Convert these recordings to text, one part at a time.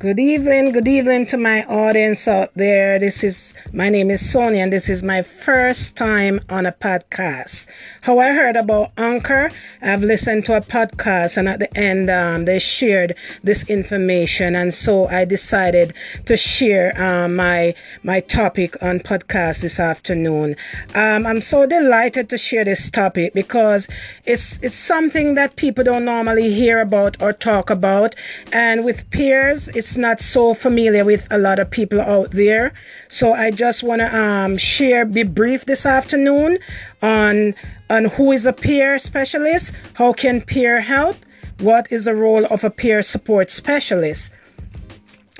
Good evening, good evening to my audience out there. This is my name is Sonia, and this is my first time on a podcast. How I heard about Anchor, I've listened to a podcast, and at the end, um, they shared this information, and so I decided to share um, my my topic on podcast this afternoon. Um, I'm so delighted to share this topic because it's it's something that people don't normally hear about or talk about, and with peers, it's it's not so familiar with a lot of people out there. So I just want to um, share, be brief this afternoon on on who is a peer specialist, how can peer help, what is the role of a peer support specialist.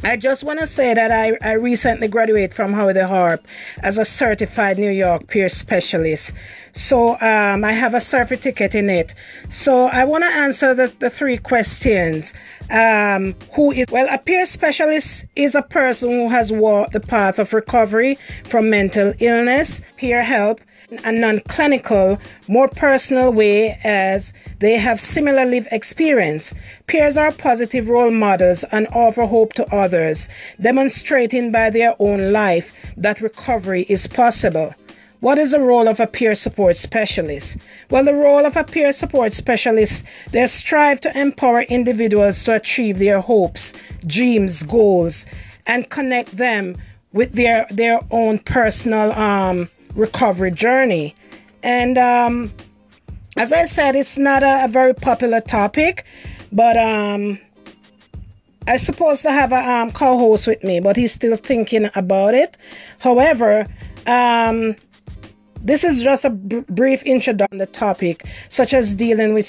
I just want to say that I, I recently graduated from Howie the Harp as a certified New York peer specialist. So um, I have a certificate in it. So I want to answer the, the three questions. Um, who is, well, a peer specialist is a person who has walked the path of recovery from mental illness, peer help, a non clinical, more personal way as they have similar lived experience. Peers are positive role models and offer hope to others, demonstrating by their own life that recovery is possible. What is the role of a peer support specialist? Well, the role of a peer support specialist, they strive to empower individuals to achieve their hopes, dreams, goals, and connect them with their their own personal um, recovery journey. And um, as I said, it's not a, a very popular topic, but um, I supposed to have a um, co-host with me, but he's still thinking about it. However, um, this is just a brief introduction on the topic, such as dealing with